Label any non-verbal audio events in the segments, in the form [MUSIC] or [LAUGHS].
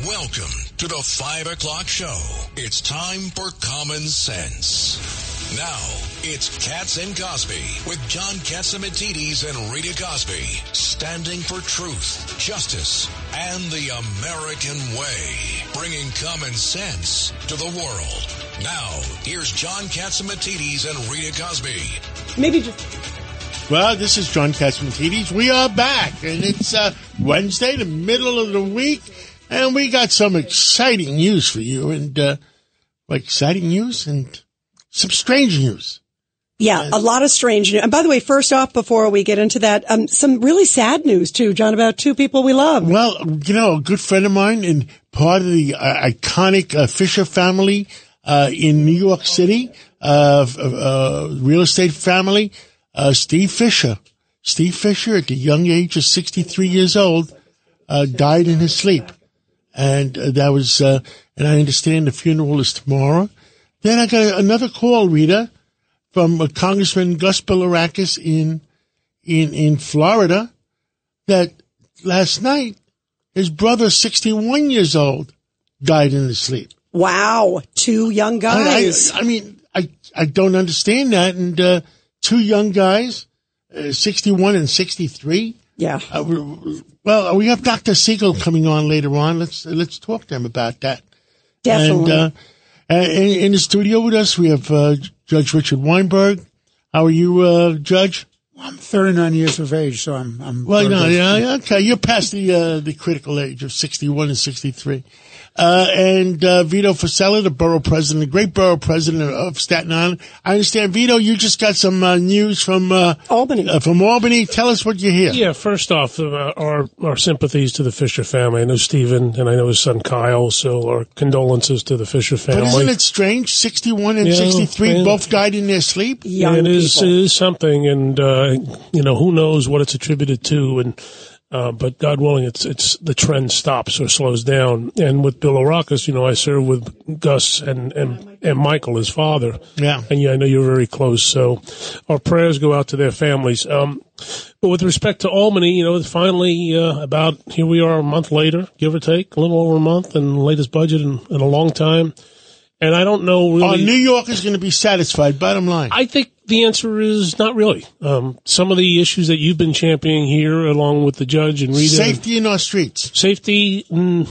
Welcome to the 5 o'clock show. It's time for Common Sense. Now, it's Cats and Cosby with John Catsimatidis and Rita Cosby, standing for truth, justice, and the American way, bringing common sense to the world. Now, here's John Catsimatidis and Rita Cosby. Maybe just. Well, this is John Catsimatidis. We are back, and it's uh, Wednesday, the middle of the week, and we got some exciting news for you, and uh, exciting news and some strange news. Yeah, a lot of strange news. And by the way, first off, before we get into that, um, some really sad news too, John, about two people we love. Well, you know, a good friend of mine and part of the uh, iconic uh, Fisher family uh, in New York City, uh, uh, real estate family, uh, Steve Fisher. Steve Fisher, at the young age of 63 years old, died in his sleep. And that was, and I understand the funeral is tomorrow. Then I got another call, Rita, from Congressman Gus Bilirakis in in in Florida that last night his brother, 61 years old, died in his sleep. Wow, two young guys. I, I, mean, I I don't understand that, and uh, two young guys, uh, 61 and 63. Yeah. Uh, well, we have Dr. Siegel coming on later on. Let's let's talk to him about that. Definitely. And, uh, uh, in, in, the studio with us, we have uh, Judge Richard Weinberg. How are you, uh, Judge? I'm 39 years of age, so I'm. I'm well, no, yeah, okay. You're past the uh, the critical age of 61 and 63 uh, and uh, Vito Fossella, the borough president, the great borough president of Staten Island. I understand, Vito, you just got some uh, news from uh, Albany. Uh, from Albany. Tell us what you hear. Yeah, first off, uh, our our sympathies to the Fisher family. I know Stephen and I know his son Kyle, so our condolences to the Fisher family. But isn't it strange? Sixty-one and yeah, sixty-three both died in their sleep. Young yeah, it is, it is something, and you know who knows what it's attributed to, and uh, but God willing, it's it's the trend stops or slows down. And with Bill Bilirakis, you know, I served with Gus and, and and Michael, his father. Yeah. And yeah, I know you're very close. So our prayers go out to their families. Um, but with respect to Albany, you know, finally uh, about here we are a month later, give or take, a little over a month, and latest budget in, in a long time. And I don't know really. Oh, New York is going to be satisfied. Bottom line. I think the answer is not really. Um, some of the issues that you've been championing here, along with the judge and Rita, safety in our streets, safety, mm,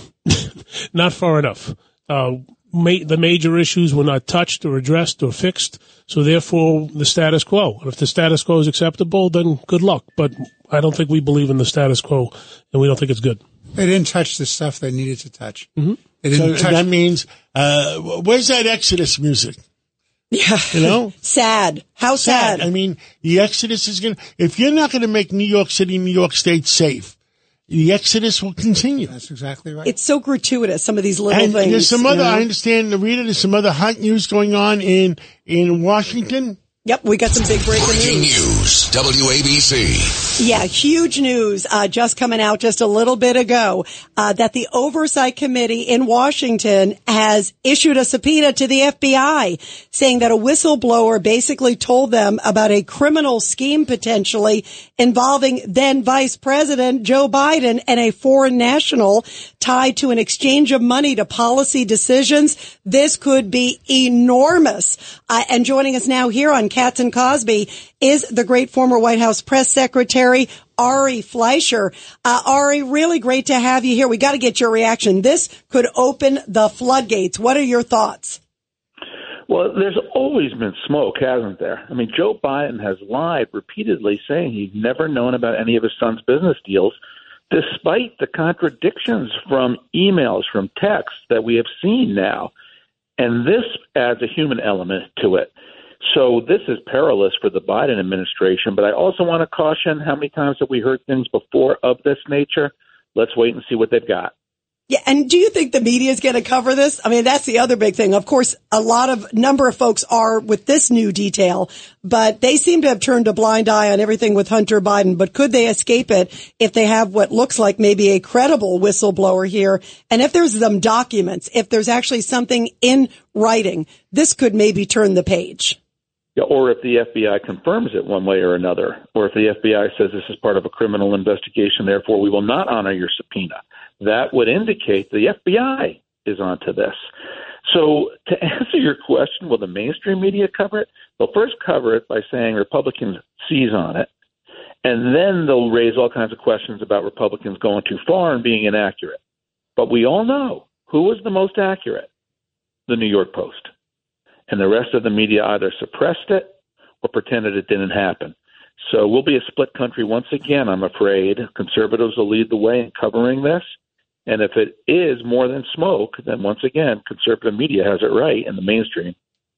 [LAUGHS] not far enough. Uh, ma- the major issues were not touched or addressed or fixed. So therefore, the status quo. And If the status quo is acceptable, then good luck. But I don't think we believe in the status quo, and we don't think it's good. They didn't touch the stuff they needed to touch. Mm-hmm. So touch- that means, uh, where's that Exodus music? Yeah. You know? sad. How sad. sad. I mean, the Exodus is going to, if you're not going to make New York City, New York State safe, the Exodus will continue. That's exactly right. It's so gratuitous, some of these little and things. There's some other, know? I understand, Rita, there's some other hot news going on in, in Washington. Yep, we got some big breaking, breaking news. news. WABC. Yeah, huge news uh, just coming out just a little bit ago uh, that the Oversight Committee in Washington has issued a subpoena to the FBI saying that a whistleblower basically told them about a criminal scheme potentially involving then Vice President Joe Biden and a foreign national tied to an exchange of money to policy decisions. This could be enormous. Uh, and joining us now here on Cats and Cosby is the great former White House press secretary, Ari Fleischer. Uh, Ari, really great to have you here. We got to get your reaction. This could open the floodgates. What are your thoughts? Well, there's always been smoke, hasn't there? I mean, Joe Biden has lied repeatedly saying he's never known about any of his son's business deals, despite the contradictions from emails, from texts that we have seen now. And this adds a human element to it. So this is perilous for the Biden administration. But I also want to caution how many times have we heard things before of this nature? Let's wait and see what they've got. Yeah, and do you think the media is going to cover this? I mean, that's the other big thing. Of course, a lot of number of folks are with this new detail, but they seem to have turned a blind eye on everything with Hunter Biden. But could they escape it if they have what looks like maybe a credible whistleblower here? And if there's some documents, if there's actually something in writing, this could maybe turn the page. Or if the FBI confirms it one way or another, or if the FBI says this is part of a criminal investigation, therefore we will not honor your subpoena that would indicate the FBI is onto this. So, to [LAUGHS] answer your question, will the mainstream media cover it? They'll first cover it by saying Republicans seize on it, and then they'll raise all kinds of questions about Republicans going too far and being inaccurate. But we all know who was the most accurate the New York Post. And the rest of the media either suppressed it or pretended it didn't happen. So we'll be a split country once again, I'm afraid. Conservatives will lead the way in covering this. And if it is more than smoke, then once again, conservative media has it right and the mainstream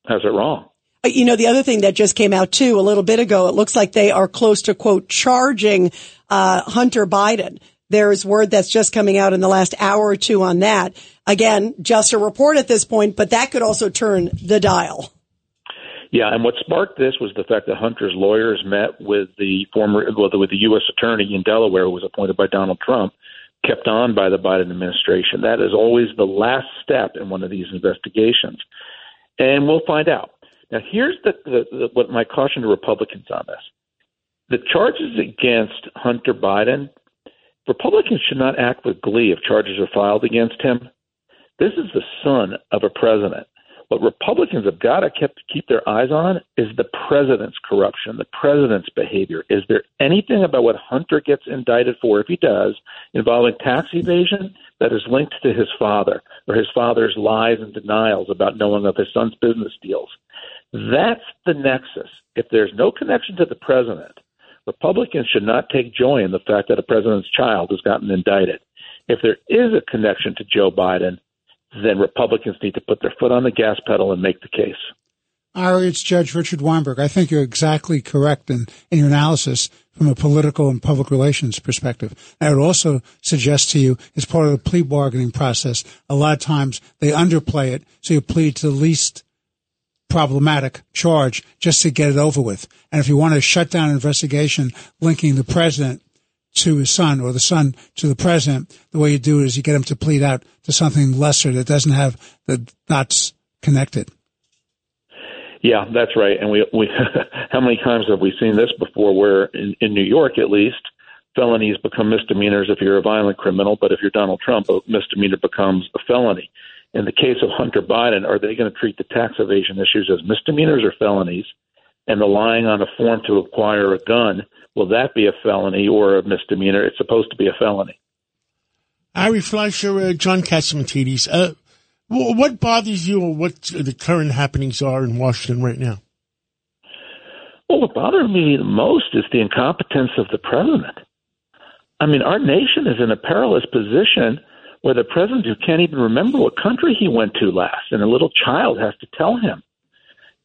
has it wrong. Uh, you know, the other thing that just came out too a little bit ago, it looks like they are close to quote charging uh, Hunter Biden. There's word that's just coming out in the last hour or two on that. Again, just a report at this point, but that could also turn the dial. Yeah, and what sparked this was the fact that Hunter's lawyers met with the former, well, with the U.S. attorney in Delaware, who was appointed by Donald Trump, kept on by the Biden administration. That is always the last step in one of these investigations. And we'll find out. Now, here's the, the, the, what my caution to Republicans on this. The charges against Hunter Biden, Republicans should not act with glee if charges are filed against him. This is the son of a president. What Republicans have got to keep, their eyes on is the president's corruption, the president's behavior. Is there anything about what Hunter gets indicted for, if he does, involving tax evasion that is linked to his father or his father's lies and denials about knowing of his son's business deals? That's the nexus. If there's no connection to the president, Republicans should not take joy in the fact that a president's child has gotten indicted. If there is a connection to Joe Biden, then Republicans need to put their foot on the gas pedal and make the case. Ari, it's Judge Richard Weinberg. I think you're exactly correct in, in your analysis from a political and public relations perspective. I would also suggest to you, as part of the plea bargaining process, a lot of times they underplay it, so you plead to the least problematic charge just to get it over with. And if you want to shut down an investigation linking the president to his son or the son to the president, the way you do it is you get him to plead out to something lesser that doesn't have the dots connected. Yeah, that's right. And we we [LAUGHS] how many times have we seen this before? Where in, in New York, at least, felonies become misdemeanors if you're a violent criminal, but if you're Donald Trump, a misdemeanor becomes a felony. In the case of Hunter Biden, are they going to treat the tax evasion issues as misdemeanors or felonies? And the lying on a form to acquire a gun will that be a felony or a misdemeanor? It's supposed to be a felony. Ari Fleischer, uh, John Catsimatidis, uh, what bothers you or what the current happenings are in Washington right now? Well, what bothers me the most is the incompetence of the president. I mean, our nation is in a perilous position where the president who can't even remember what country he went to last, and a little child has to tell him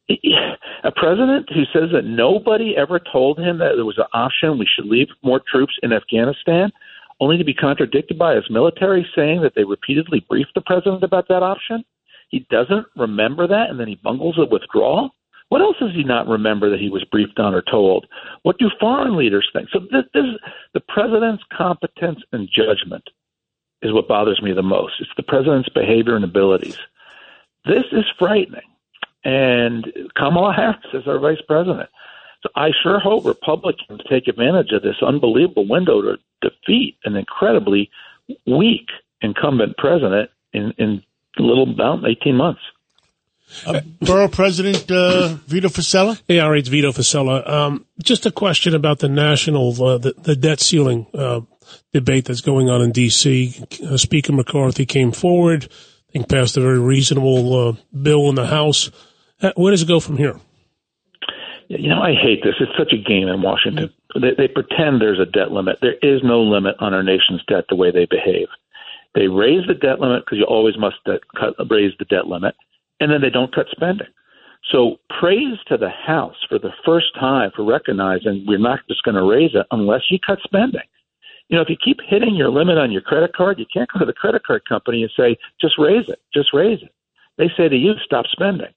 [LAUGHS] a president who says that nobody ever told him that there was an option we should leave more troops in Afghanistan, only to be contradicted by his military saying that they repeatedly briefed the president about that option. He doesn't remember that, and then he bungles a withdrawal. What else does he not remember that he was briefed on or told? What do foreign leaders think? So this, this the president's competence and judgment is what bothers me the most. It's the president's behavior and abilities. This is frightening and Kamala Harris is our vice president. So I sure hope Republicans take advantage of this unbelievable window to defeat an incredibly weak incumbent president in, in a little about 18 months. Uh, Borough President uh, Vito Fossella. Hey, all right, it's Vito Fossella. Um, just a question about the national, uh, the, the, debt ceiling uh, debate that's going on in D.C. Uh, Speaker McCarthy came forward, I think passed a very reasonable uh, bill in the House. Uh, where does it go from here? You know, I hate this. It's such a game in Washington. They, they pretend there's a debt limit. There is no limit on our nation's debt the way they behave. They raise the debt limit because you always must cut, raise the debt limit, and then they don't cut spending. So praise to the House for the first time for recognizing we're not just going to raise it unless you cut spending. You know, if you keep hitting your limit on your credit card, you can't go to the credit card company and say, just raise it, just raise it. They say to you, stop spending.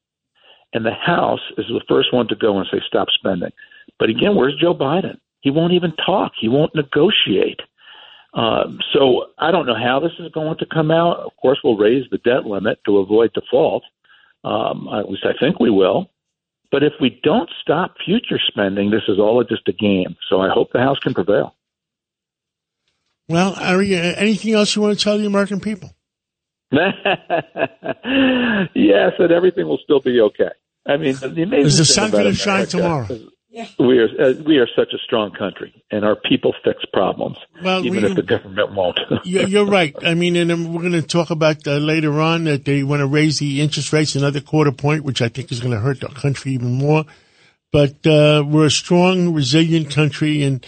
And the House is the first one to go and say, stop spending. But again, where's Joe Biden? He won't even talk. He won't negotiate. Um, so I don't know how this is going to come out. Of course, we'll raise the debt limit to avoid default. Um, at least I think we will. But if we don't stop future spending, this is all just a game. So I hope the House can prevail. Well, Ari, anything else you want to tell the American people? [LAUGHS] yes, and everything will still be okay. I mean, the amazing Is the sun about going to shine tomorrow? is We are uh, we are such a strong country, and our people fix problems, Well, even we- if the government won't. [LAUGHS] You're you're right. I mean, and um, we're going to talk about uh, later on that they want to raise the interest rates another quarter point, which I think is going to hurt the country even more. But uh, we're a strong, resilient country, and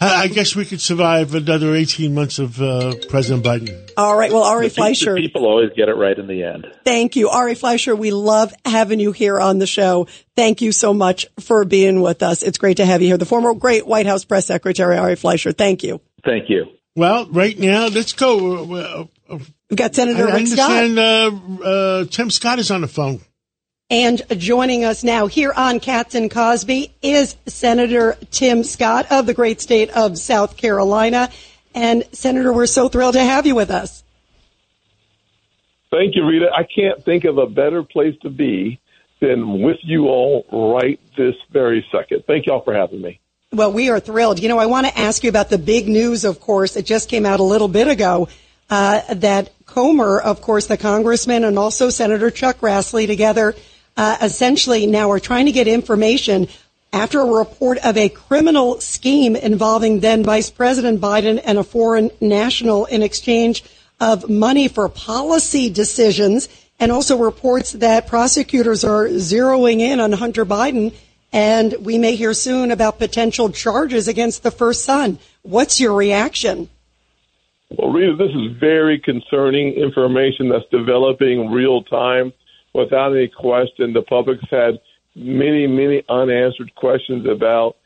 I, I guess we could survive another 18 months of uh, President Biden. All right. Well, Ari The Fleischer, people always get it right in the end. thank you. Ari Fleischer, we love having you here on the show. Thank you so much for being with us. It's great to have you here. The former great White House press secretary, Ari Fleischer. Thank you. Thank you. Well, right now, let's go. Uh, uh, We've got I, Senator I Rick Scott. understand uh, uh, Tim Scott is on the phone. And joining us now here on Cats and Cosby is Senator Tim Scott of the great state of South Carolina. And Senator, we're so thrilled to have you with us. Thank you, Rita. I can't think of a better place to be than with you all right this very second. Thank you all for having me. Well, we are thrilled. You know, I want to ask you about the big news, of course. It just came out a little bit ago uh, that Comer, of course, the congressman, and also Senator Chuck Grassley together uh, essentially now are trying to get information after a report of a criminal scheme involving then Vice President Biden and a foreign national in exchange of money for policy decisions, and also reports that prosecutors are zeroing in on Hunter Biden and we may hear soon about potential charges against the first son. What's your reaction? Well, Rita, this is very concerning information that's developing real time. Without any question, the public's had many, many unanswered questions about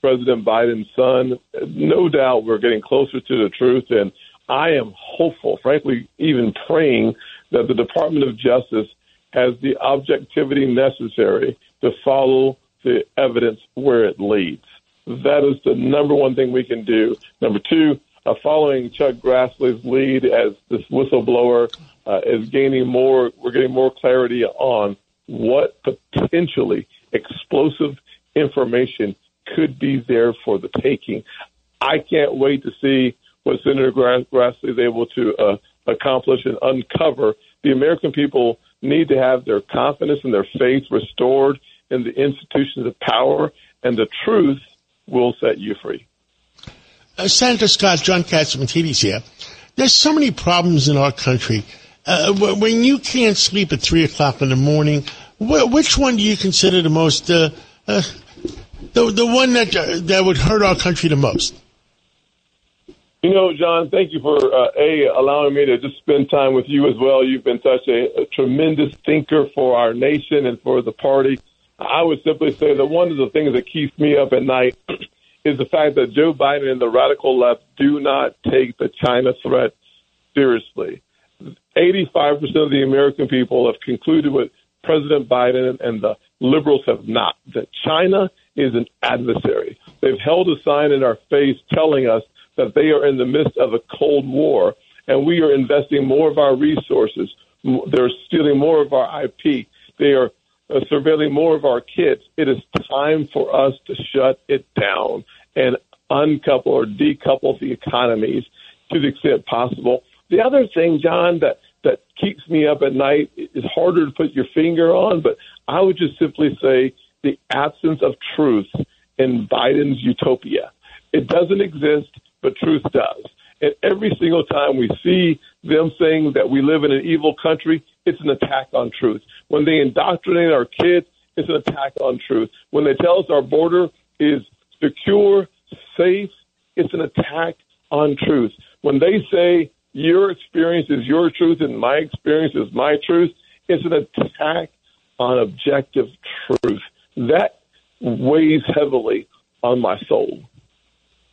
President Biden's son. No doubt we're getting closer to the truth, and I am hopeful, frankly, even praying that the Department of Justice has the objectivity necessary to follow the evidence where it leads. That is the number one thing we can do. Number two, uh, following Chuck Grassley's lead as this whistleblower uh, is gaining more, we're getting more clarity on what potentially explosive information could be there for the taking. I can't wait to see what Senator Gra- Grassley is able to uh, accomplish and uncover. The American people need to have their confidence and their faith restored in the institutions of power, and the truth will set you free. Uh, Senator Scott, John Catsimatidis here. There's so many problems in our country. Uh, when you can't sleep at three o'clock in the morning, wh- which one do you consider the most, uh, uh, the the one that uh, that would hurt our country the most? You know, John, thank you for uh, a allowing me to just spend time with you as well. You've been such a, a tremendous thinker for our nation and for the party. I would simply say that one of the things that keeps me up at night is the fact that Joe Biden and the radical left do not take the China threat seriously. 85% of the American people have concluded with President Biden and the liberals have not, that China is an adversary. They've held a sign in our face telling us that they are in the midst of a Cold War and we are investing more of our resources. They're stealing more of our IP. They are uh, surveilling more of our kids. It is time for us to shut it down and uncouple or decouple the economies to the extent possible. The other thing, John, that that keeps me up at night is harder to put your finger on, but I would just simply say the absence of truth in Biden's utopia. It doesn't exist, but truth does. And every single time we see them saying that we live in an evil country, it's an attack on truth. When they indoctrinate our kids, it's an attack on truth. When they tell us our border is secure, safe, it's an attack on truth. When they say your experience is your truth and my experience is my truth, it's an attack on objective truth. That weighs heavily on my soul.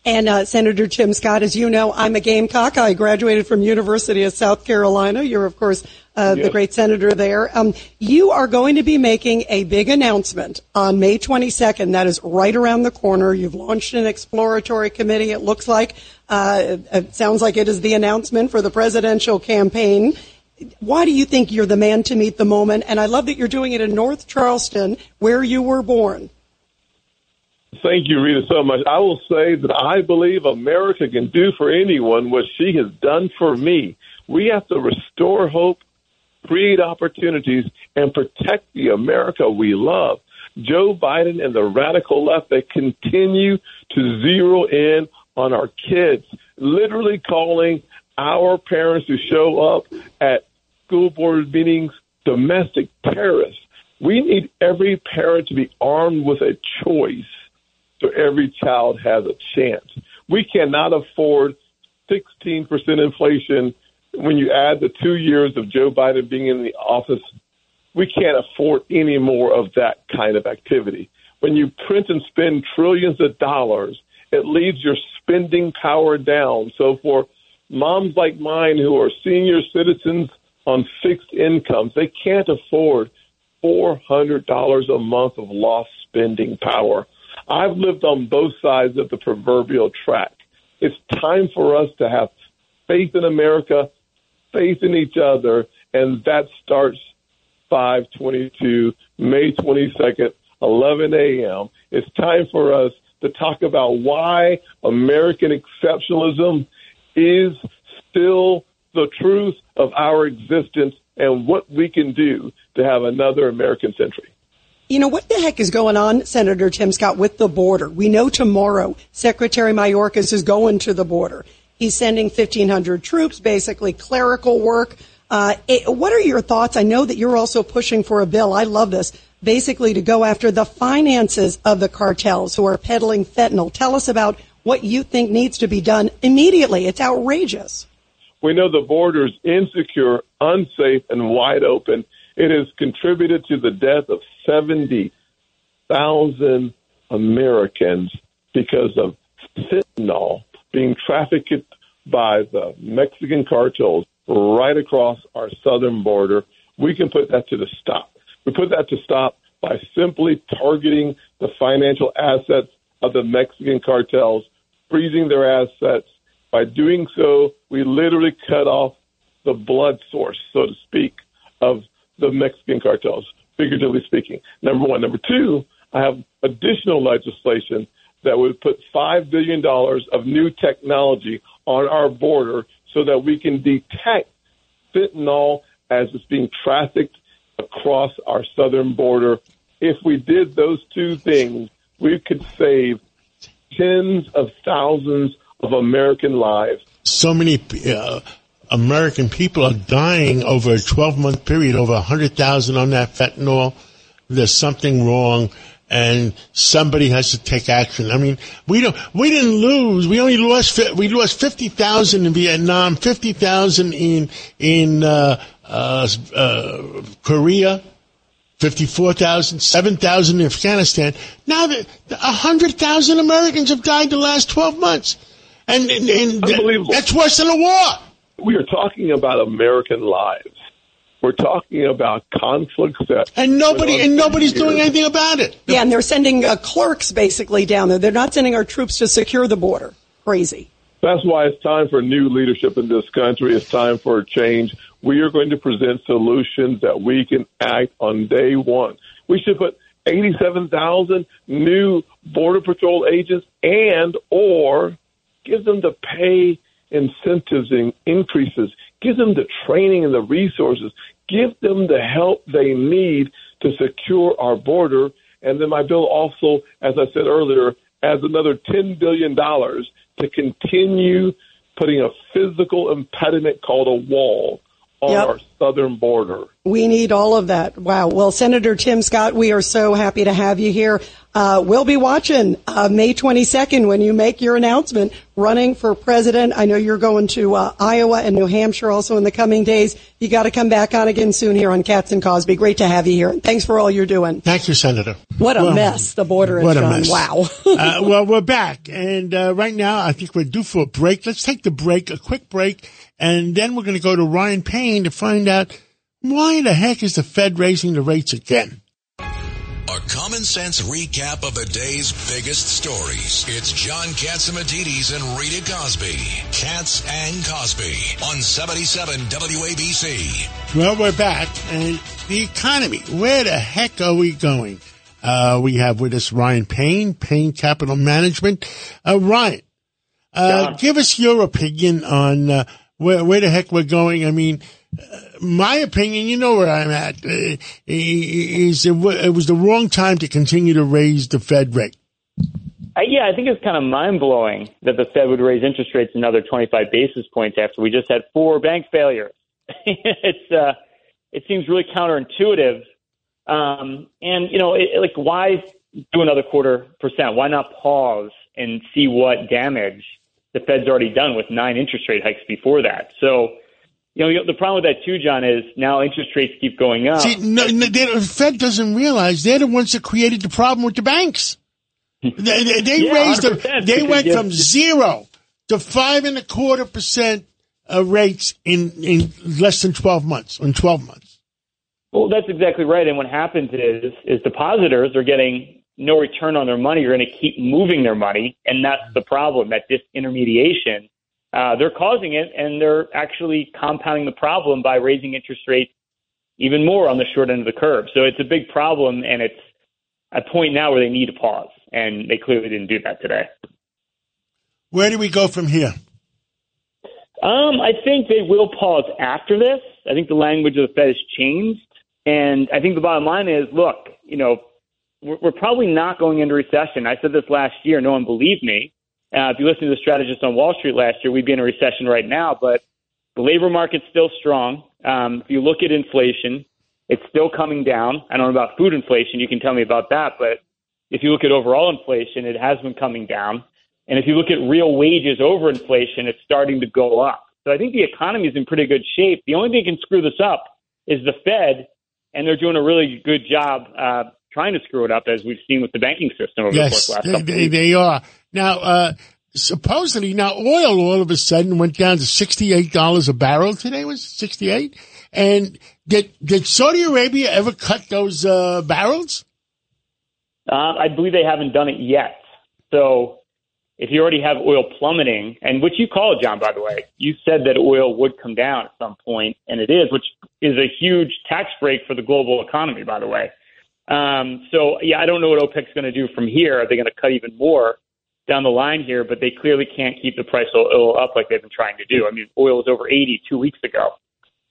And uh, Senator Tim Scott, as you know, I'm a Gamecock. I graduated from University of South Carolina. You're, of course, uh, yes. the great senator there. Um, you are going to be making a big announcement on May 22nd. That is right around the corner. You've launched an exploratory committee. It looks like, uh, it sounds like it is the announcement for the presidential campaign. Why do you think you're the man to meet the moment? And I love that you're doing it in North Charleston, where you were born. Thank you, Rita, so much. I will say that I believe America can do for anyone what she has done for me. We have to restore hope, create opportunities, and protect the America we love. Joe Biden and the radical left, they continue to zero in on our kids, literally calling our parents who show up at school board meetings domestic terrorists. We need every parent to be armed with a choice so every child has a chance. We cannot afford 16% inflation when you add the two years of Joe Biden being in the office. We can't afford any more of that kind of activity. When you print and spend trillions of dollars, it leaves your spending power down. So for moms like mine who are senior citizens on fixed incomes, they can't afford $400 a month of lost spending power. I've lived on both sides of the proverbial track. It's time for us to have faith in America, faith in each other, and that starts 522, May 22nd, 11 a.m. It's time for us to talk about why American exceptionalism is still the truth of our existence and what we can do to have another American century. You know, what the heck is going on, Senator Tim Scott, with the border? We know tomorrow Secretary Mayorkas is going to the border. He's sending 1,500 troops, basically clerical work. Uh, it, what are your thoughts? I know that you're also pushing for a bill. I love this. Basically, to go after the finances of the cartels who are peddling fentanyl. Tell us about what you think needs to be done immediately. It's outrageous. We know the border is insecure, unsafe, and wide open. It has contributed to the death of 70,000 Americans because of fentanyl being trafficked by the Mexican cartels right across our southern border. We can put that to the stop. We put that to stop by simply targeting the financial assets of the Mexican cartels, freezing their assets. By doing so, we literally cut off the blood source, so to speak, of the Mexican cartels, figuratively speaking. Number one. Number two, I have additional legislation that would put $5 billion of new technology on our border so that we can detect fentanyl as it's being trafficked across our southern border. If we did those two things, we could save tens of thousands of American lives. So many uh, American people are dying over a 12 month period, over 100,000 on that fentanyl. There's something wrong and somebody has to take action. I mean, we don't, we didn't lose. We only lost, we lost 50,000 in Vietnam, 50,000 in, in, uh, uh, uh, Korea, 54,000, 7,000 in Afghanistan. Now, 100,000 Americans have died the last 12 months. And, and, and that's worse than a war we are talking about American lives. We're talking about conflicts that and nobody and nobody's years. doing anything about it. Yeah, and they're sending uh, clerks basically down there. They're not sending our troops to secure the border. Crazy. That's why it's time for new leadership in this country. It's time for a change. We are going to present solutions that we can act on day one. We should put 87,000 new border patrol agents and or give them the pay incentives and increases. Give them the training and the resources. Give them the help they need to secure our border. And then my bill also, as I said earlier, adds another $10 billion to continue putting a physical impediment called a wall on Yep. our southern border. We need all of that. Wow. Well, Senator Tim Scott, we are so happy to have you here. Uh, we'll be watching uh, May 22nd when you make your announcement running for president. I know you're going to uh, Iowa and New Hampshire also in the coming days. You got to come back on again soon here on Cats and Cosby. Great to have you here. Thanks for all you're doing. Thank you, Senator. What a Well, mess the border is, What a mess. Wow. uh, well, [LAUGHS] we're back, and uh, right now I think we're due for a break. Let's take the break, a quick break, and then we're going to go to Ryan Payne to find out why the heck is the Fed raising the rates again. A common sense recap of the day's biggest stories. It's John Catsimatidis and Rita Cosby. Cats and Cosby on 77 WABC. Well, we're back, and the economy. Where the heck are we going? Uh, we have with us Ryan Payne, Payne Capital Management. Uh, Ryan, uh, give us your opinion on uh, where, where the heck we're going. I mean, my opinion, you know where I'm at, uh, is it, it was the wrong time to continue to raise the Fed rate. Uh, yeah, I think it's kind of mind blowing that the Fed would raise interest rates another 25 basis points after we just had four bank failures. [LAUGHS] it's uh, it seems really counterintuitive. Um, and you know, it, like why do another quarter percent? Why not pause and see what damage the Fed's already done with nine interest rate hikes before that? So. You know, the problem with that too, John, is now interest rates keep going up. See, no, no, the Fed doesn't realize they're the ones that created the problem with the banks. [LAUGHS] They, they, they Yeah, raised them. They went from zero to five and a quarter percent uh, rates in in less than twelve months. In twelve months, Well, that's exactly right. And what happens is, is depositors are getting no return on their money. You're going to keep moving their money, and that's the problem. That disintermediation, uh, they're causing it, and they're actually compounding the problem by raising interest rates even more on the short end of the curve. So it's a big problem, and it's a point now where they need to pause, and they clearly didn't do that today. where do we go from here? Um, I think they will pause after this. I think the language of the Fed has changed, and I think the bottom line is, look, you know, we're, we're probably not going into recession. I said this last year. No one believed me. Uh, if you listen to the strategists on Wall Street last year, we'd be in a recession right now. But the labor market's still strong. Um, if you look at inflation, it's still coming down. I don't know about food inflation. You can tell me about that. But if you look at overall inflation, it has been coming down. And if you look at real wages over inflation, it's starting to go up. So I think the economy is in pretty good shape. The only thing that can screw this up is the Fed, and they're doing a really good job uh, trying to screw it up, as we've seen with the banking system over the Yes, course of the last they, couple they, they are now. Uh, supposedly, now oil all of a sudden went down to sixty eight dollars a barrel today. Was sixty eight? And did did Saudi Arabia ever cut those uh, barrels? Uh, I believe they haven't done it yet. So if you already have oil plummeting, and which you call it, John, by the way, you said that oil would come down at some point, and it is, which is a huge tax break for the global economy, by the way. Um, so, yeah, I don't know what OPEC's going to do from here. Are they going to cut even more down the line here? But they clearly can't keep the price of oil up like they've been trying to do. I mean, oil was over 80 two weeks ago.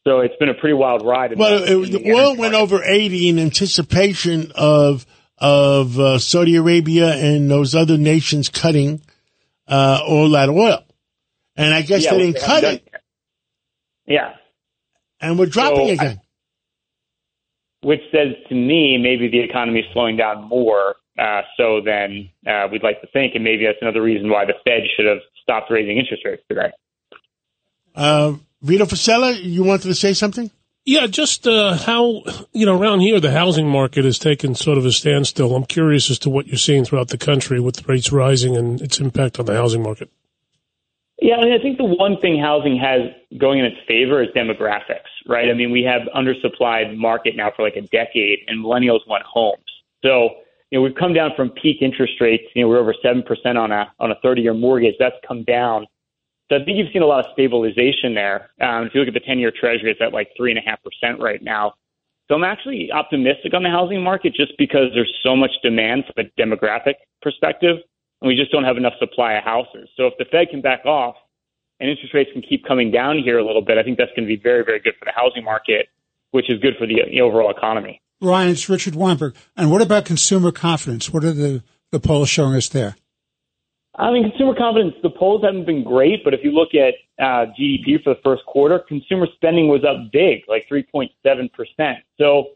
So it's been a pretty wild ride. Well, it, the oil energy went market. over eighty in anticipation of of uh, Saudi Arabia and those other nations cutting uh, all that oil, and I guess Yeah, they didn't they cut it, yet. Yeah. and we're dropping So, again. Which says to me maybe the economy is slowing down more uh, so than uh, we'd like to think, and maybe that's another reason why the Fed should have stopped raising interest rates today. Uh, Vito Fossella, you wanted to say something? Yeah, just uh, how you know around here the housing market has taken sort of a standstill. I'm curious as to what you're seeing throughout the country with rates rising and its impact on the housing market. Yeah, I mean, I think the one thing housing has going in its favor is demographics, right? I mean, we have undersupplied market now for like a decade, and millennials want homes. So, you know, we've come down from peak interest rates. You know, we're over seven percent on a on a thirty year mortgage. That's come down. So I think you've seen a lot of stabilization there. Um, if you look at the ten year Treasury, it's at like three and a half percent right now. So I'm actually optimistic on the housing market just because there's so much demand from a demographic perspective and we just don't have enough supply of houses. So if the Fed can back off and interest rates can keep coming down here a little bit, I think that's going to be very, very good for the housing market, which is good for the, the overall economy. Ryan, it's Richard Weinberg. And what about consumer confidence? What are the, the polls showing us there? I mean, consumer confidence, the polls haven't been great, but if you look at uh, GDP for the first quarter. Consumer spending was up big, like 3.7%. So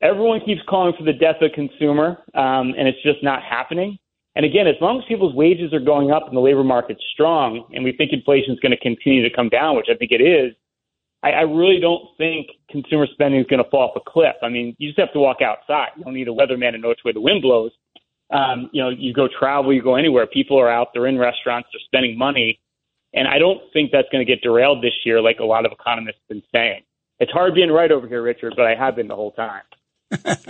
everyone keeps calling for the death of consumer, um, and it's just not happening. And again, as long as people's wages are going up and the labor market's strong, and we think inflation is going to continue to come down, which I think it is, I, I really don't think consumer spending is going to fall off a cliff. I mean, you just have to walk outside. You don't need a weatherman to know which way the wind blows. Um, you know, you go travel, you go anywhere. People are out, they're in restaurants, they're spending money. And I don't think that's going to get derailed this year, like a lot of economists have been saying. It's hard being right over here, Richard, but I have been the whole time.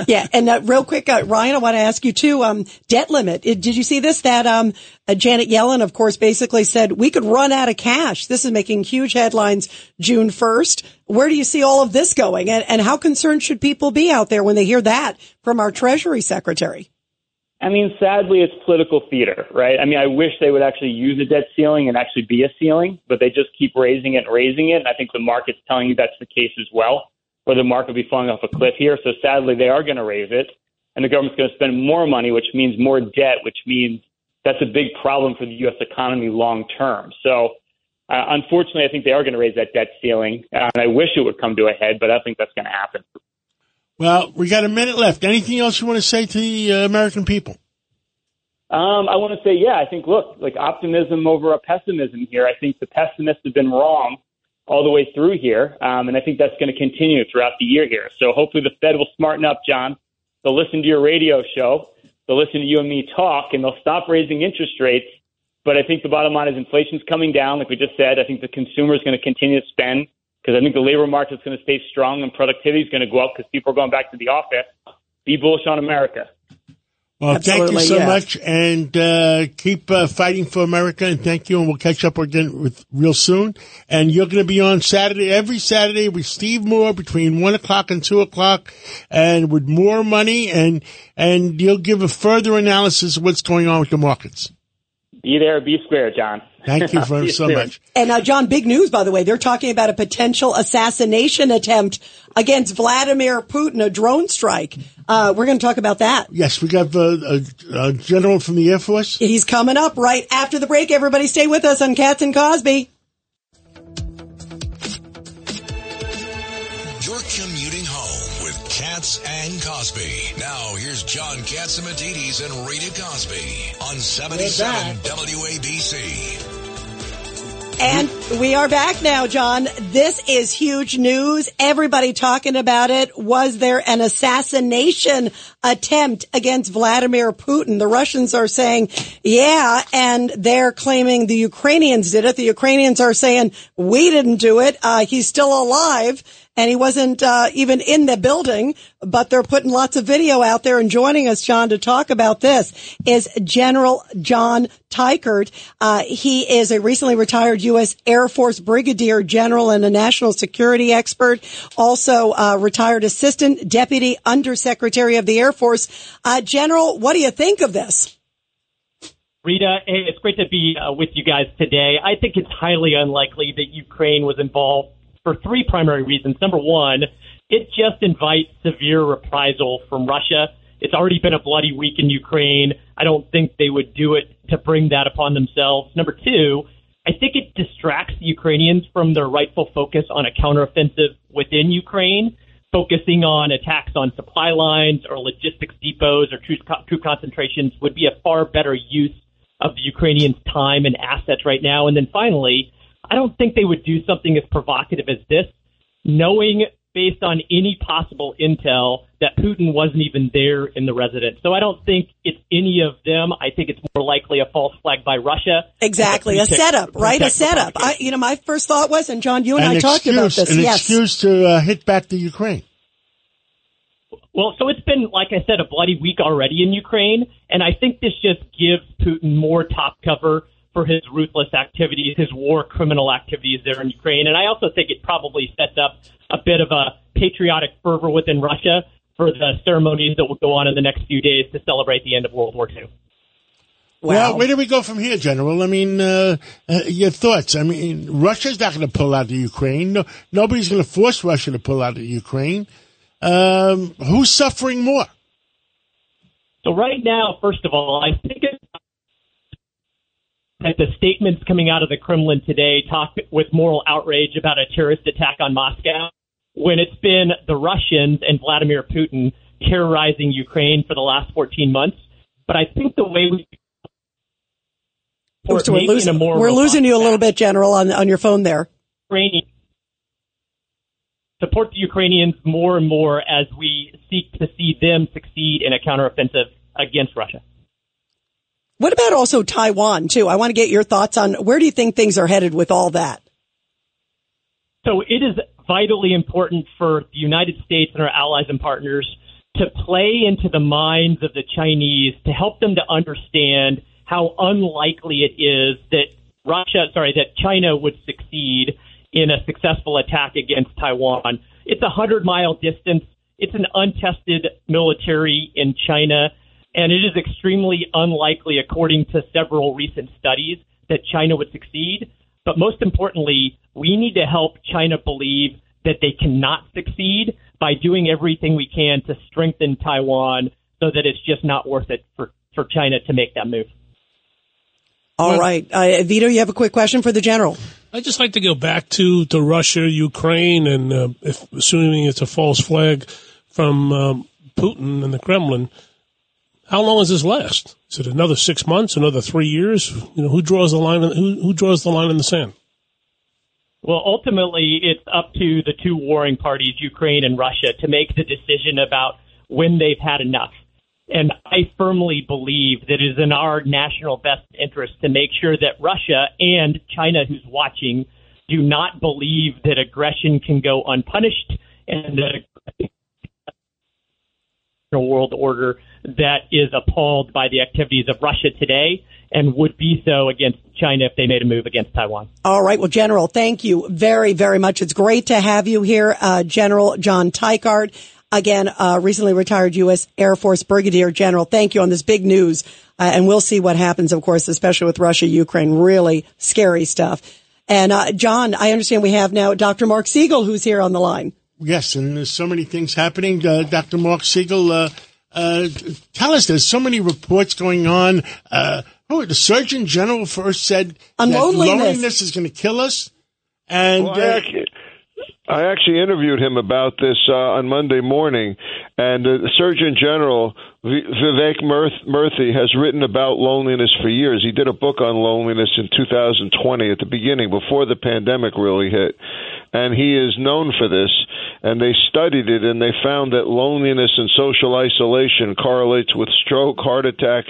Yeah, and uh, real quick, uh, Ryan, I want to ask you too. Um, debt limit. It, did you see this? That um, uh, Janet Yellen, of course, basically said we could run out of cash. This is making huge headlines. June first. Where do you see all of this going? And, and how concerned should people be out there when they hear that from our Treasury Secretary? I mean, sadly, it's political theater, right? I mean, I wish they would actually use a debt ceiling and actually be a ceiling, but they just keep raising it and raising it. And I think the market's telling you that's the case as well, or the market will be falling off a cliff here. So sadly, they are going to raise it, and the government's going to spend more money, which means more debt, which means that's a big problem for the U.S. economy long term. So, uh, unfortunately, I think they are going to raise that debt ceiling, uh, and I wish it would come to a head, but I think that's going to happen. Well, we got a minute left. Anything else you want to say to the uh, American people? Um, I want to say, yeah, I think, look, like optimism over a pessimism here. I think the pessimists have been wrong all the way through here, um, and I think that's going to continue throughout the year here. So hopefully the Fed will smarten up, John. They'll listen to your radio show. They'll listen to you and me talk, and they'll stop raising interest rates. But I think the bottom line is inflation's coming down, like we just said. I think the consumer is going to continue to spend because I think the labor market is going to stay strong and productivity is going to go up because people are going back to the office. Be bullish on America. Well, Absolutely, thank you so yeah. much, and uh, keep uh, fighting for America. And thank you, and we'll catch up again with real soon. And you're going to be on Saturday, every Saturday, with Steve Moore between one o'clock and two o'clock, and with more money, and and you'll give a further analysis of what's going on with the markets. Be there, be square, John. Thank you See very [LAUGHS] so much. And uh, John, big news, by the way. They're talking about a potential assassination attempt against Vladimir Putin, a drone strike. Uh, we're going to talk about that. Yes, we got uh, a, a general from the Air Force. He's coming up right after the break. Everybody stay with us on Cats and Cosby. You're commuting home with Cats and Cosby. Now, here's John Catsimatidis and Rita Cosby on 77 WABC. And we are back now, John. This is huge news. Everybody talking about it. Was there an assassination attempt against Vladimir Putin? The Russians are saying, yeah, and they're claiming the Ukrainians did it. The Ukrainians are saying, we didn't do it. Uh, he's still alive and he wasn't uh, even in the building, but they're putting lots of video out there and joining us, John, to talk about this is General John Teichert. Uh, he is a recently retired U.S. Air Force Brigadier General and a national security expert, also uh, retired Assistant Deputy Undersecretary of the Air Force. Uh, General, what do you think of this? Rita, hey, it's great to be uh, with you guys today. I think it's highly unlikely that Ukraine was involved for three primary reasons. Number one, it just invites severe reprisal from Russia. It's already been a bloody week in Ukraine. I don't think they would do it to bring that upon themselves. Number two, I think it distracts the Ukrainians from their rightful focus on a counteroffensive within Ukraine, focusing on attacks on supply lines or logistics depots or troop, concentrations would be a far better use of the Ukrainians' time and assets right now. And then finally, I don't think they would do something as provocative as this, knowing based on any possible intel that Putin wasn't even there in the residence. So I don't think it's any of them. I think it's more likely a false flag by Russia. Exactly, a Protect- setup, right? A setup. I, you know, my first thought was, and John, you and An I talked about this. an yes. excuse to uh, hit back the Ukraine. Well, so it's been, like I said, a bloody week already in Ukraine, and I think this just gives Putin more top cover for his ruthless activities, his war criminal activities there in Ukraine. And I also think it probably sets up a bit of a patriotic fervor within Russia for the ceremonies that will go on in the next few days to celebrate the end of World War II. Well, where do we go from here, General? I mean, uh, uh, your thoughts. I mean, Russia's not going to pull out of Ukraine. No, nobody's going to force Russia to pull out of Ukraine. Um, who's suffering more? So right now, first of all, I think it's that the statements coming out of the Kremlin today talk with moral outrage about a terrorist attack on Moscow when it's been the Russians and Vladimir Putin terrorizing Ukraine for the last 14 months. But I think the way we so we're losing, we're losing you a little bit, General, on on your phone there. Ukrainian, support the Ukrainians more and more as we seek to see them succeed in a counteroffensive against Russia. What about also Taiwan too? I want to get your thoughts on where do you think things are headed with all that? So it is vitally important for the United States and our allies and partners to play into the minds of the Chinese to help them to understand how unlikely it is that Russia, sorry, that China would succeed in a successful attack against Taiwan. It's a hundred mile distance. It's an untested military in China, and it is extremely unlikely, according to several recent studies, that China would succeed. But most importantly, we need to help China believe that they cannot succeed by doing everything we can to strengthen Taiwan so that it's just not worth it for, for China to make that move. All right. well, uh, Vito, you have a quick question for the general. I'd just like to go back to, to Russia, Ukraine, and uh, if assuming it's a false flag from um, Putin and the Kremlin, how long does this last? Is it another six months, another three years? You know, who draws the line? Who, who draws the line in the sand? Well, ultimately, it's up to the two warring parties, Ukraine and Russia, to make the decision about when they've had enough. And I firmly believe that it is in our national best interest to make sure that Russia and China, who's watching, do not believe that aggression can go unpunished and that world order that is appalled by the activities of Russia today and would be so against China if they made a move against Taiwan. All right. Well, General, thank you very, very much. It's great to have you here, uh, General John Teichert. Again, uh, recently retired U.S. Air Force Brigadier General. Thank you on this big news. Uh, and we'll see what happens, of course, especially with Russia, Ukraine. Really scary stuff. And, uh, John, I understand we have now Dr. Mark Siegel who's here on the line. Yes. And there's so many things happening. Uh, Dr. Mark Siegel, uh, uh, tell us, there's so many reports going on. Uh, oh, the Surgeon General first said that loneliness is going to kill us. And well, I, uh, actually, I actually interviewed him about this uh, on Monday morning, and uh, the Surgeon General Vivek Murthy has written about loneliness for years. He did a book on loneliness in 2020 at the beginning, before the pandemic really hit, and he is known for this. And they studied it, and they found that loneliness and social isolation correlates with stroke, heart attack,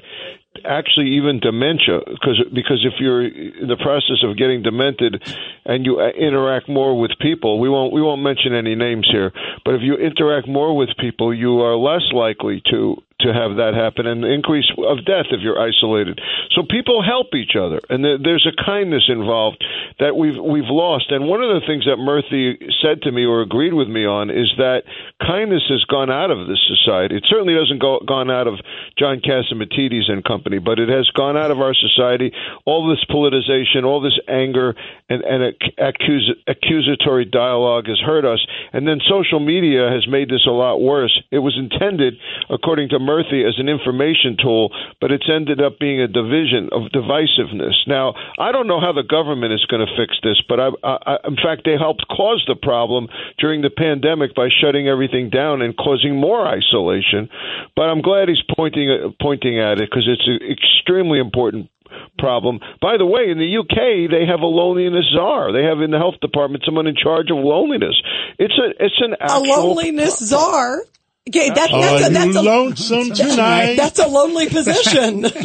actually even dementia because because if you're in the process of getting demented and you uh, interact more with people we won't we won't mention any names here but if you interact more with people you are less likely to to have that happen and the increase of death if you're isolated. So people help each other, and there's a kindness involved that we've we've lost. And one of the things that Murthy said to me or agreed with me on is that kindness has gone out of this society. It certainly doesn't go gone out of John Catsimatidis and company, but it has gone out of our society. All this politicization, all this anger, and and accus- accusatory dialogue has hurt us. And then social media has made this a lot worse. It was intended, according to Murthy, Murthy as an information tool, but it's ended up being a division of divisiveness. Now, I don't know how the government is going to fix this, but I, I, in fact, they helped cause the problem during the pandemic by shutting everything down and causing more isolation. But I'm glad he's pointing pointing at it because it's an extremely important problem. By the way, in the UK, they have a loneliness czar. They have in the health department someone in charge of loneliness. It's a it's an a loneliness czar. Okay, that, uh, that's, Are a, that's a lonesome [LAUGHS] tonight. That's a lonely position. [LAUGHS] [LAUGHS]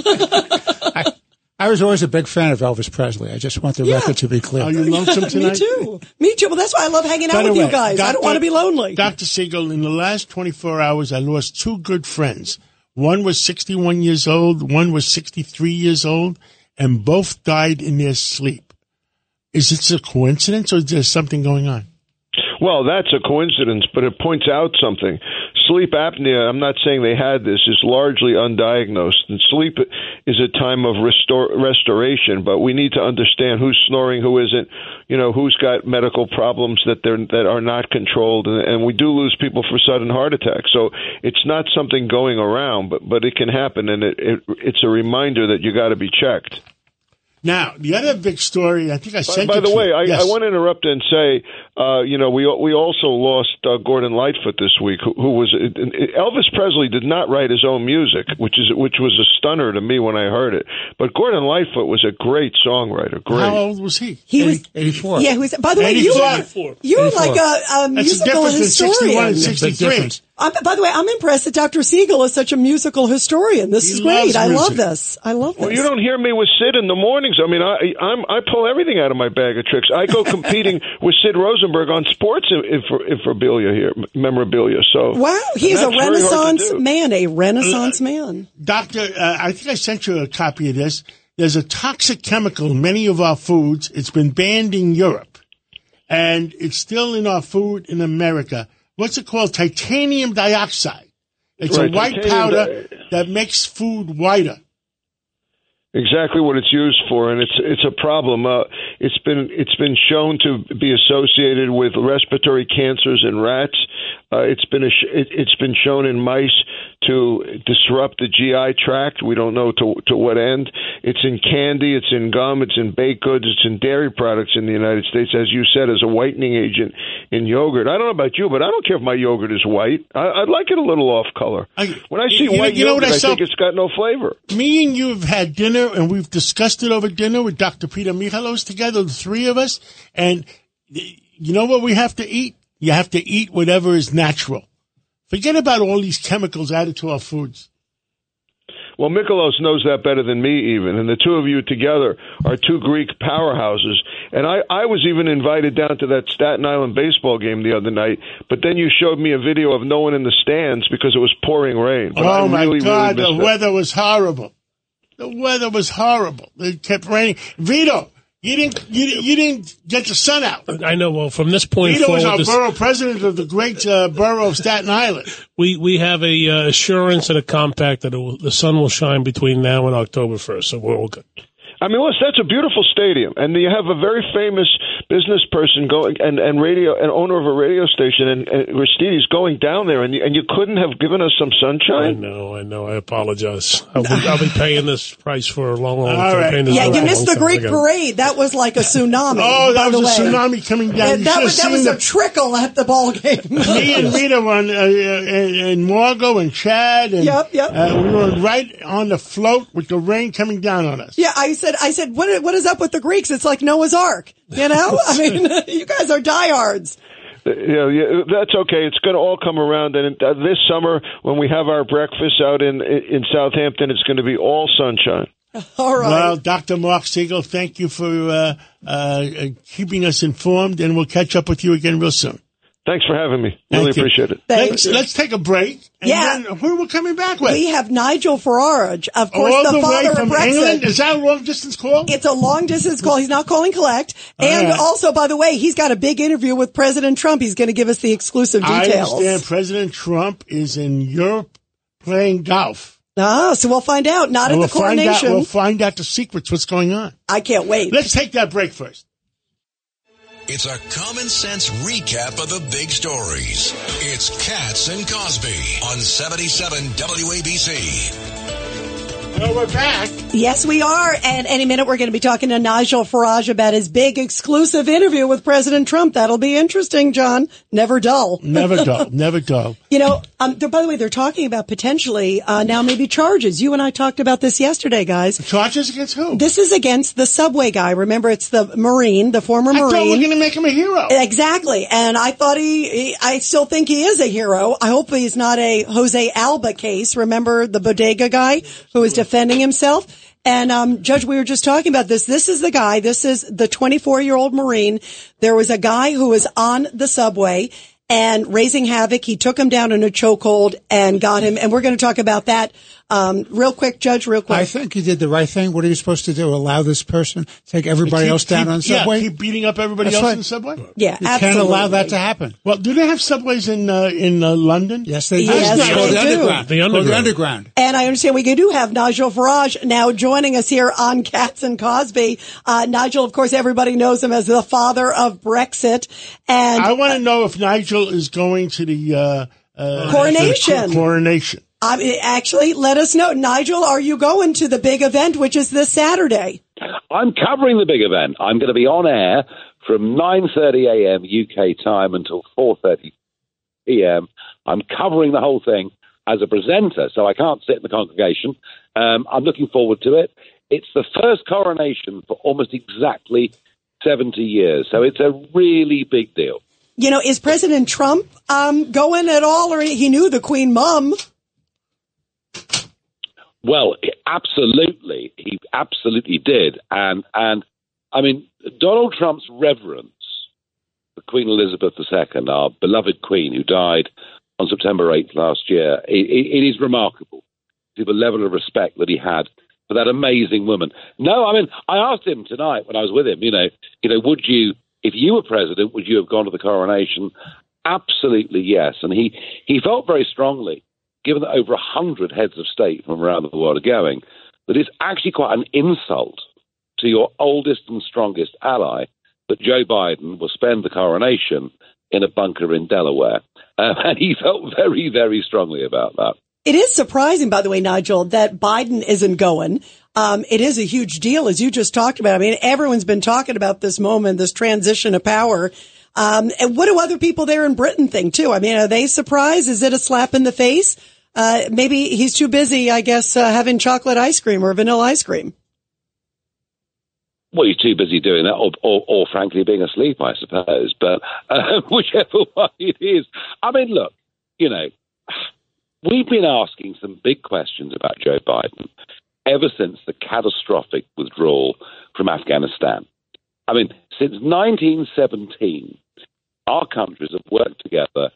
I, I, was always a big fan of Elvis Presley. I just want the yeah. record to be clear. Are you lonesome tonight? Me too. Me too. Well, that's why I love hanging out with way, you guys. Dr. I don't want to be lonely. Dr. Siegel, in the last 24 hours, I lost two good friends. One was 61 years old. One was 63 years old, and both died in their sleep. Is it a coincidence, or is there something going on? Well, that's a coincidence, but it points out something. Sleep apnea, I'm not saying they had this, is largely undiagnosed. And sleep is a time of restore, restoration, but we need to understand who's snoring, who isn't, you know, who's got medical problems that they're that are not controlled, and, and we do lose people for sudden heart attacks. So it's not something going around, but but it can happen, and it, it it's a reminder that you got to be checked. Now, the other big story, I think I By, sent by it the to way. I, Yes. I want to interrupt and say, uh, you know, we we also lost uh, Gordon Lightfoot this week, who, who was Elvis Presley did not write his own music, which is which was a stunner to me when I heard it. But Gordon Lightfoot was a great songwriter. Great. How old was he? He was 84. Yeah, he was. By the way, you 84. are you're 84. like a, a That's the musical difference in 61 and historian. 63. difference. I'm, by the way, I'm impressed that Dr. Siegel is such a musical historian. This He is great. loves I love this. I love this. Well, you don't hear me with Sid in the mornings. I mean, I I'm, I pull everything out of my bag of tricks. I go [LAUGHS] competing with Sid Rosenberg on sports inf- infrabilia here, memorabilia. So wow, he's a that's very hard to Renaissance do. man. A Renaissance man. Doctor, uh, I think I sent you a copy of this. There's a toxic chemical in many of our foods. It's been banned in Europe, and it's still in our food in America. What's it called? Titanium dioxide. It's Right, a white powder that makes food whiter. exactly what it's used for, and it's it's a problem. Uh, it's been it's been shown to be associated with respiratory cancers in rats. Uh, it's been a sh- it, it's been shown in mice to disrupt the GI tract. We don't know to to what end. It's in candy, it's in gum, it's in baked goods, it's in dairy products in the United States, as you said, as a whitening agent in yogurt. I don't know about you, but I don't care if my yogurt is white. I, I'd like it a little off color. I- When I see you white you know what yogurt, I I, think it's got no flavor. Me and you have had dinner, and we've discussed it over dinner with Dr. Peter Michalos together, the three of us. And you know what we have to eat? You have to eat whatever is natural. Forget about all these chemicals added to our foods. Well, Michalos knows that better than me, even. And the two of you together are two Greek powerhouses. And I, I was even invited down to that Staten Island baseball game the other night. But then you showed me a video of no one in the stands because it was pouring rain. But I oh my really, God, really the it. weather was horrible. The weather was horrible. It kept raining. Vito, you didn't, you, you didn't get the sun out. I know. Well, from this point Vito was forward, our this- borough president of the great uh, borough of Staten Island. we we have a uh, assurance and a compact that it will, the sun will shine between now and October first, so we're all good. I mean, listen, that's a beautiful stadium, and you have a very famous business person going and and radio and owner of a radio station, and, and Aristides going down there, and you, and you couldn't have given us some sunshine. I know, I know. I apologize. I'll be, I'll be paying this price for a long, long All time. right. Yeah, bill you missed the time. Greek I parade. That was like a tsunami. Oh, by that the was a way. tsunami coming down. Yeah, that was that was seen a trickle at the ball game. [LAUGHS] me and [LAUGHS] Rita were on, uh, and, and Margot and Chad, and Yep, yep. Uh, we were right on the float with the rain coming down on us. Yeah, I said, I said, what, what is up with the Greeks? It's like Noah's Ark. You know, [LAUGHS] I mean, [LAUGHS] you guys are diehards. Yeah, yeah, that's okay. It's going to all come around, and uh, this summer when we have our breakfast out in in Southampton, it's going to be all sunshine. [LAUGHS] All right. Well, Dr. Mark Siegel, thank you for uh, uh, keeping us informed, and we'll catch up with you again real soon. Thanks for having me. Thank Really you. appreciate it. Thank let's, you. let's take a break. And Yeah. then who are we coming back with? we have Nigel Farage, of course, All the, the, way father from of Brexit. England? Is that a long distance call? It's a long distance call. He's not calling collect. And right. also, by the way, he's got a big interview with President Trump. He's going to give us the exclusive details. I details. understand President Trump is in Europe playing golf. Ah, so we'll find out. Not And at the we'll find out. coronation. We'll find out the secrets. What's going on? I can't wait. Let's take that break first. It's a common sense recap of the big stories. It's Cats and Cosby on 77 WABC. Well, we're back. Yes, we are. And any minute we're going to be talking to Nigel Farage about his big exclusive interview with President Trump. That'll be interesting, John. Never dull. [LAUGHS] Never dull. Never dull. You know, um, by the way, they're talking about potentially uh, now maybe charges. You and I talked about this yesterday, guys. Charges against who? This is against the subway guy. Remember, it's the Marine, the former I thought we are going to make him a hero. Exactly. And I thought he, he, I still think he is a hero. I hope he's not a Jose Alba case. Remember the bodega guy who was defending himself? And, um, Judge, we were just talking about this. This is the guy. This is the 24 year old Marine. There was a guy who was on the subway and raising havoc. He took him down in a chokehold and got him. And we're going to talk about that, um, real quick, Judge, real quick. I think you did the right thing. What are you supposed to do? Allow this person to take everybody Keep- else down keep- on subway? Yeah, keep beating up everybody That's else right. in the subway. yeah, you absolutely. can't allow that to happen. Well, do they have subways in uh, in uh, London? Yes, they do. Yes, It's they the do. underground. The underground. the underground. And I understand we do have Nigel Farage now joining us here on Cats and Cosby. Uh, Nigel, of course, everybody knows him as the father of Brexit. And I want to know if Nigel is going to the uh, uh, Coronation. the coronation. I mean, actually, let us know. Nigel, are you going to the big event, which is this Saturday? I'm covering the big event. I'm going to be on air from 9:30 a.m. UK time until 4:30 p.m. I'm covering the whole thing as a presenter, so I can't sit in the congregation. Um, I'm looking forward to it. It's the first coronation for almost exactly 70 years, so it's a really big deal. You know, is President Trump um, going at all, or he knew the Queen Mum? Well, absolutely, he absolutely did, and and I mean Donald Trump's reverence for Queen Elizabeth II, our beloved Queen, who died on September 8th last year, it, it is remarkable to the level of respect that he had for that amazing woman. No, I mean, I asked him tonight when I was with him, you know, you know, would you, if you were president, would you have gone to the coronation? Absolutely yes. And he, he felt very strongly given that over 100 heads of state from around the world are going, that it's actually quite an insult to your oldest and strongest ally that Joe Biden will spend the coronation in a bunker in Delaware. Uh, [LAUGHS] and he felt very, very strongly about that. It is surprising, by the way, Nigel, that Biden isn't going. Um, it is a huge deal, as you just talked about. I mean, everyone's been talking about this moment, this transition of power. Um, and what do other people there in Britain think too? I mean, are they surprised? Is it a slap in the face? Uh, maybe he's too busy, I guess, uh, having chocolate ice cream or vanilla ice cream. Well, he's too busy doing that, or, or, or frankly, being asleep, I suppose. But uh, [LAUGHS] whichever one it is, I mean, look, you know, we've been asking some big questions about Joe Biden ever since the catastrophic withdrawal from Afghanistan. I mean, since 1917, our countries have worked together,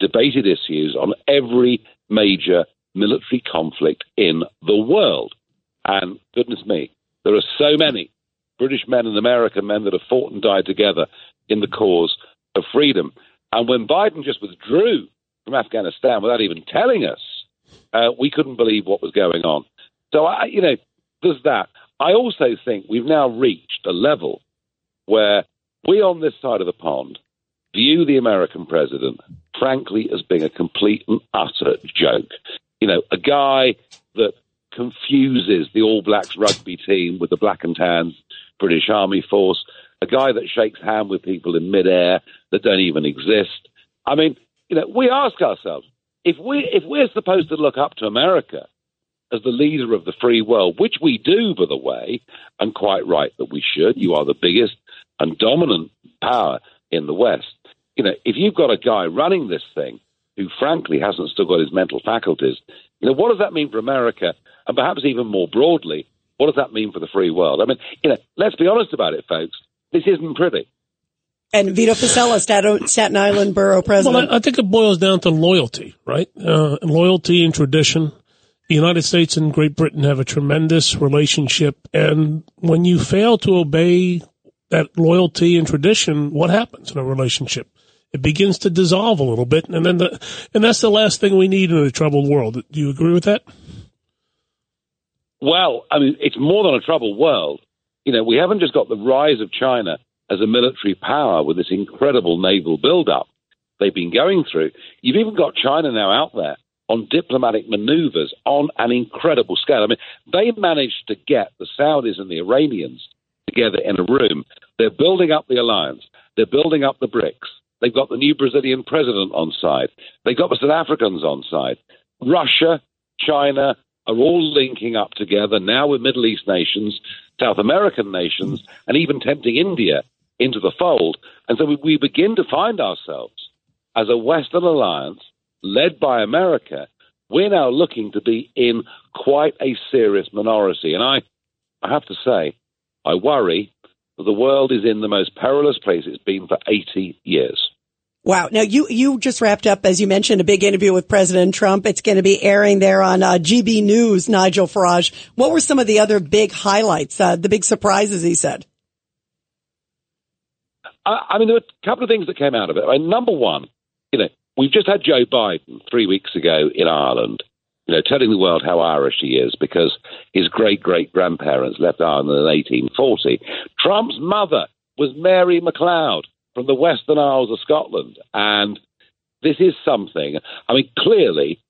debated issues on every major military conflict in the world. And goodness me, there are so many British men and American men that have fought and died together in the cause of freedom. And when Biden just withdrew from Afghanistan without even telling us, uh, we couldn't believe what was going on. So, I, you know, there's that. I also think we've now reached a level where we on this side of the pond view the American president, frankly, as being a complete and utter joke. You know, a guy that confuses the All Blacks rugby team with the Black and Tans British Army force, a guy that shakes hand with people in midair that don't even exist. I mean, you know, we ask ourselves if we if we're supposed to look up to America as the leader of the free world, which we do, by the way, and quite right that we should. You are the biggest and dominant power in the West you know, if you've got a guy running this thing who, frankly, hasn't still got his mental faculties, you know, what does that mean for America? And perhaps even more broadly, what does that mean for the free world? I mean, you know, let's be honest about it, folks. This isn't pretty. And Vito Fossella, Staten Island Borough President. Well, I, think it boils down to loyalty, right? Uh, loyalty and tradition. The United States and Great Britain have a tremendous relationship, and when you fail to obey that loyalty and tradition, what happens in a relationship? It begins to dissolve a little bit, and then the and that's the last thing we need in a troubled world. Do you agree with that? Well, I mean, it's more than a troubled world. You know, we haven't just got the rise of China as a military power with this incredible naval buildup they've been going through. You've even got China now out there on diplomatic maneuvers on an incredible scale. I mean, they managed to get the Saudis and the Iranians together in a room. They're building up the alliance. They're building up the BRICS. They've got the new Brazilian president on side. They've got the South Africans on side. Russia, China are all linking up together now with Middle East nations, South American nations, and even tempting India into the fold. And so we, we begin to find ourselves as a Western alliance led by America. We're now looking to be in quite a serious minority. And I, I have to say, I worry that the world is in the most perilous place it's been for 80 years. Wow. Now you, you just wrapped up, as you mentioned, a big interview with President Trump. It's going to be airing there on uh, GB News, Nigel Farage. What were some of the other big highlights, uh, the big surprises he said? I, mean, there were a couple of things that came out of it. I mean, number one, you know, we've just had Joe Biden three weeks ago in Ireland, you know, telling the world how Irish he is because his great great grandparents left Ireland in 1840. Trump's mother was Mary MacLeod from the Western Isles of Scotland. And this is something, I mean, clearly,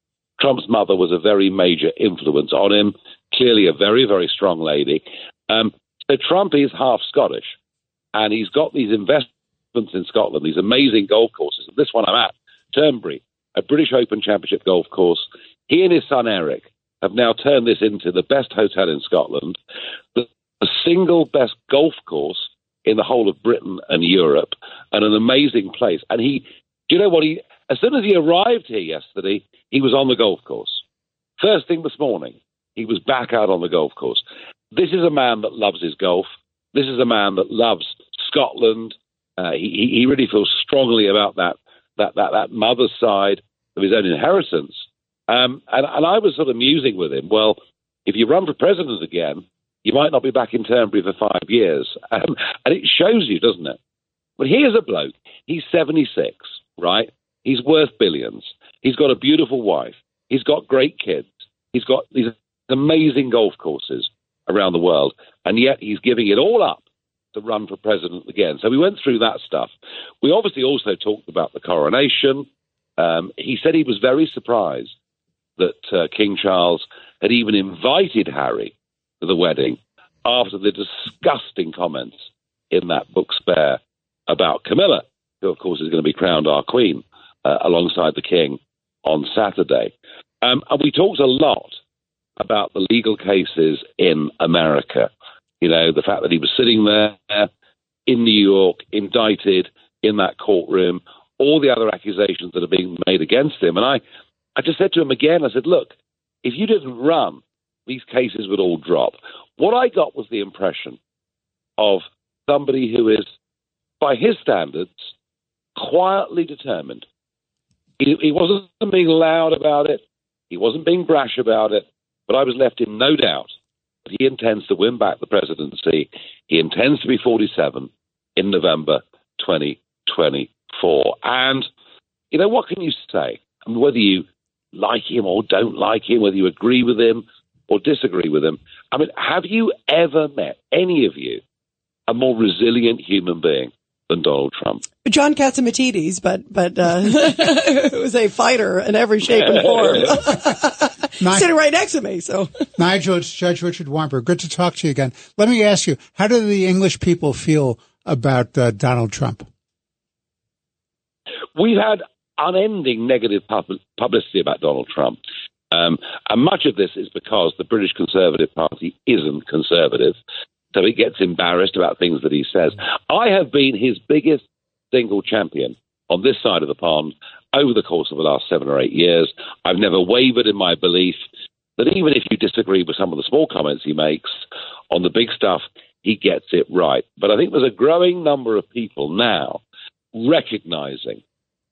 Trump's mother was a very major influence on him, clearly, a very, very strong lady. Um, So Trump is half Scottish, and he's got these investments in Scotland, these amazing golf courses. This one I'm at, Turnberry, a British Open Championship golf course. He and his son Eric have now turned this into the best hotel in Scotland, the, the single best golf course in the whole of Britain and Europe, and an amazing place. And he, do you know what he? As soon as he arrived here yesterday, he was on the golf course. First thing this morning, he was back out on the golf course. This is a man that loves his golf. This is a man that loves Scotland. Uh, he, he really feels strongly about that that that, that mother's side of his own inheritance. Um, and, and I was sort of musing with him. Well, if you run for president again, you might not be back in Turnberry for five years, um, and it shows you, doesn't it? But here's a bloke. He's 76, right? He's worth billions. He's got a beautiful wife. He's got great kids. He's got these amazing golf courses around the world, and yet he's giving it all up to run for president again. So we went through that stuff. We obviously also talked about the coronation. Um, he said he was very surprised that uh, King Charles had even invited Harry the wedding after the disgusting comments in that book Spare about Camilla, who, of course, is going to be crowned our queen uh, alongside the king on Saturday. Um, and we talked a lot about the legal cases in America. You know, the fact that he was sitting there in New York, indicted in that courtroom, all the other accusations that are being made against him. And I, I just said to him again, I said, look, if you didn't run, these cases would all drop. What I got was the impression of somebody who is, by his standards, quietly determined. He, he wasn't being loud about it. He wasn't being brash about it. But I was left in no doubt that he intends to win back the presidency. He intends to be 47 in November 2024. And, you know, what can you say? I mean, whether you like him or don't like him, whether you agree with him or disagree with him. I mean, have you ever met, any of you, a more resilient human being than Donald Trump? John Catsimatidis, but but uh, it [LAUGHS] was a fighter in every shape and form. [LAUGHS] [LAUGHS] Sitting right next to me, so Nigel, it's Judge Richard Weinberg. Good to talk to you again. Let me ask you, how do the English people feel about uh, Donald Trump? We've had unending negative pub- publicity about Donald Trump. Um, and much of this is because the British Conservative Party isn't conservative. So he gets embarrassed about things that he says. I have been his biggest single champion on this side of the pond over the course of the last seven or eight years. I've never wavered in my belief that even if you disagree with some of the small comments he makes on the big stuff, he gets it right. But I think there's a growing number of people now recognizing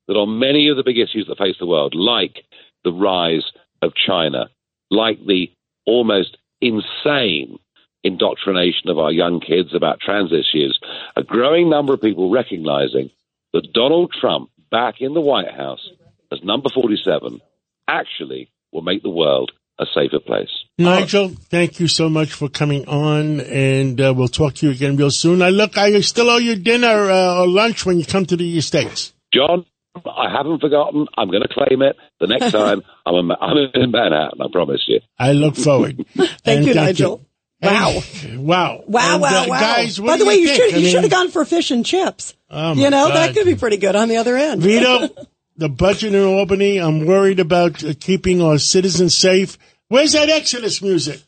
that on many of the big issues that face the world, like the rise of China, like the almost insane indoctrination of our young kids about trans issues, a growing number of people recognizing that Donald Trump back in the White House as number 47 actually will make the world a safer place. Nigel, thank you so much for coming on, and uh, we'll talk to you again real soon. I look, I still owe you dinner uh, or lunch when you come to the States. John, I haven't forgotten. I'm going to claim it the next [LAUGHS] time I'm in, I'm in Manhattan. I promise you. I look forward. [LAUGHS] thank you, Nigel. You. Wow. Wow. Wow, and, wow, uh, wow. Guys, By the way, you, think? should I you mean, should have gone for fish and chips. Oh, you know, God. that could be pretty good on the other end. Vito, [LAUGHS] the budget in Albany, I'm worried about uh, keeping our citizens safe. Where's that Exodus music?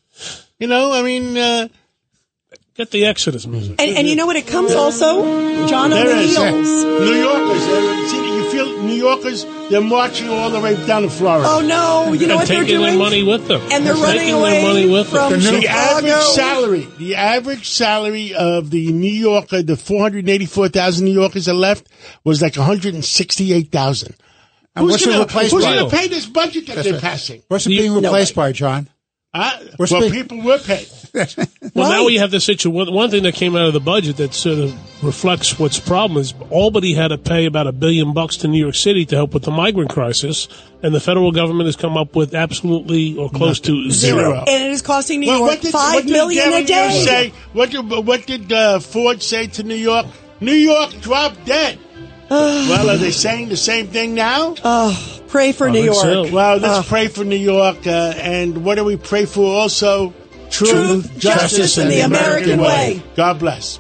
You know, I mean, uh, Get the Exodus music. and, and you know what? It comes also, John, on there the is. heels. New Yorkers. New Yorkers, they're marching all the way down to Florida. Oh no! You know and what they're taking doing? their money with them. And they're running taking away their money with from them. The Chicago. average salary, the average salary of the New Yorker, the 484,000 New Yorkers that left was like 168,000. And what's it gonna, replaced who's gonna pay this budget that That's they're right. passing? What's it being replaced by, John? Huh? What's well, the- people were paid. [LAUGHS] Well, now we have the situation. One, one thing that came out of the budget that sort of reflects what's the problem is Albany had to pay about a billion bucks to New York City to help with the migrant crisis, and the federal government has come up with absolutely or close to zero. And it is costing New Well, York what did, five what million a day. Say, what did, what did uh, Ford say to New York? New York dropped dead. Ah. well, are they saying the same thing now? Oh, pray for New York. so. Well, let's Oh. pray for New York. Uh, and what do we pray for also? Truth, justice, and the American way. God bless.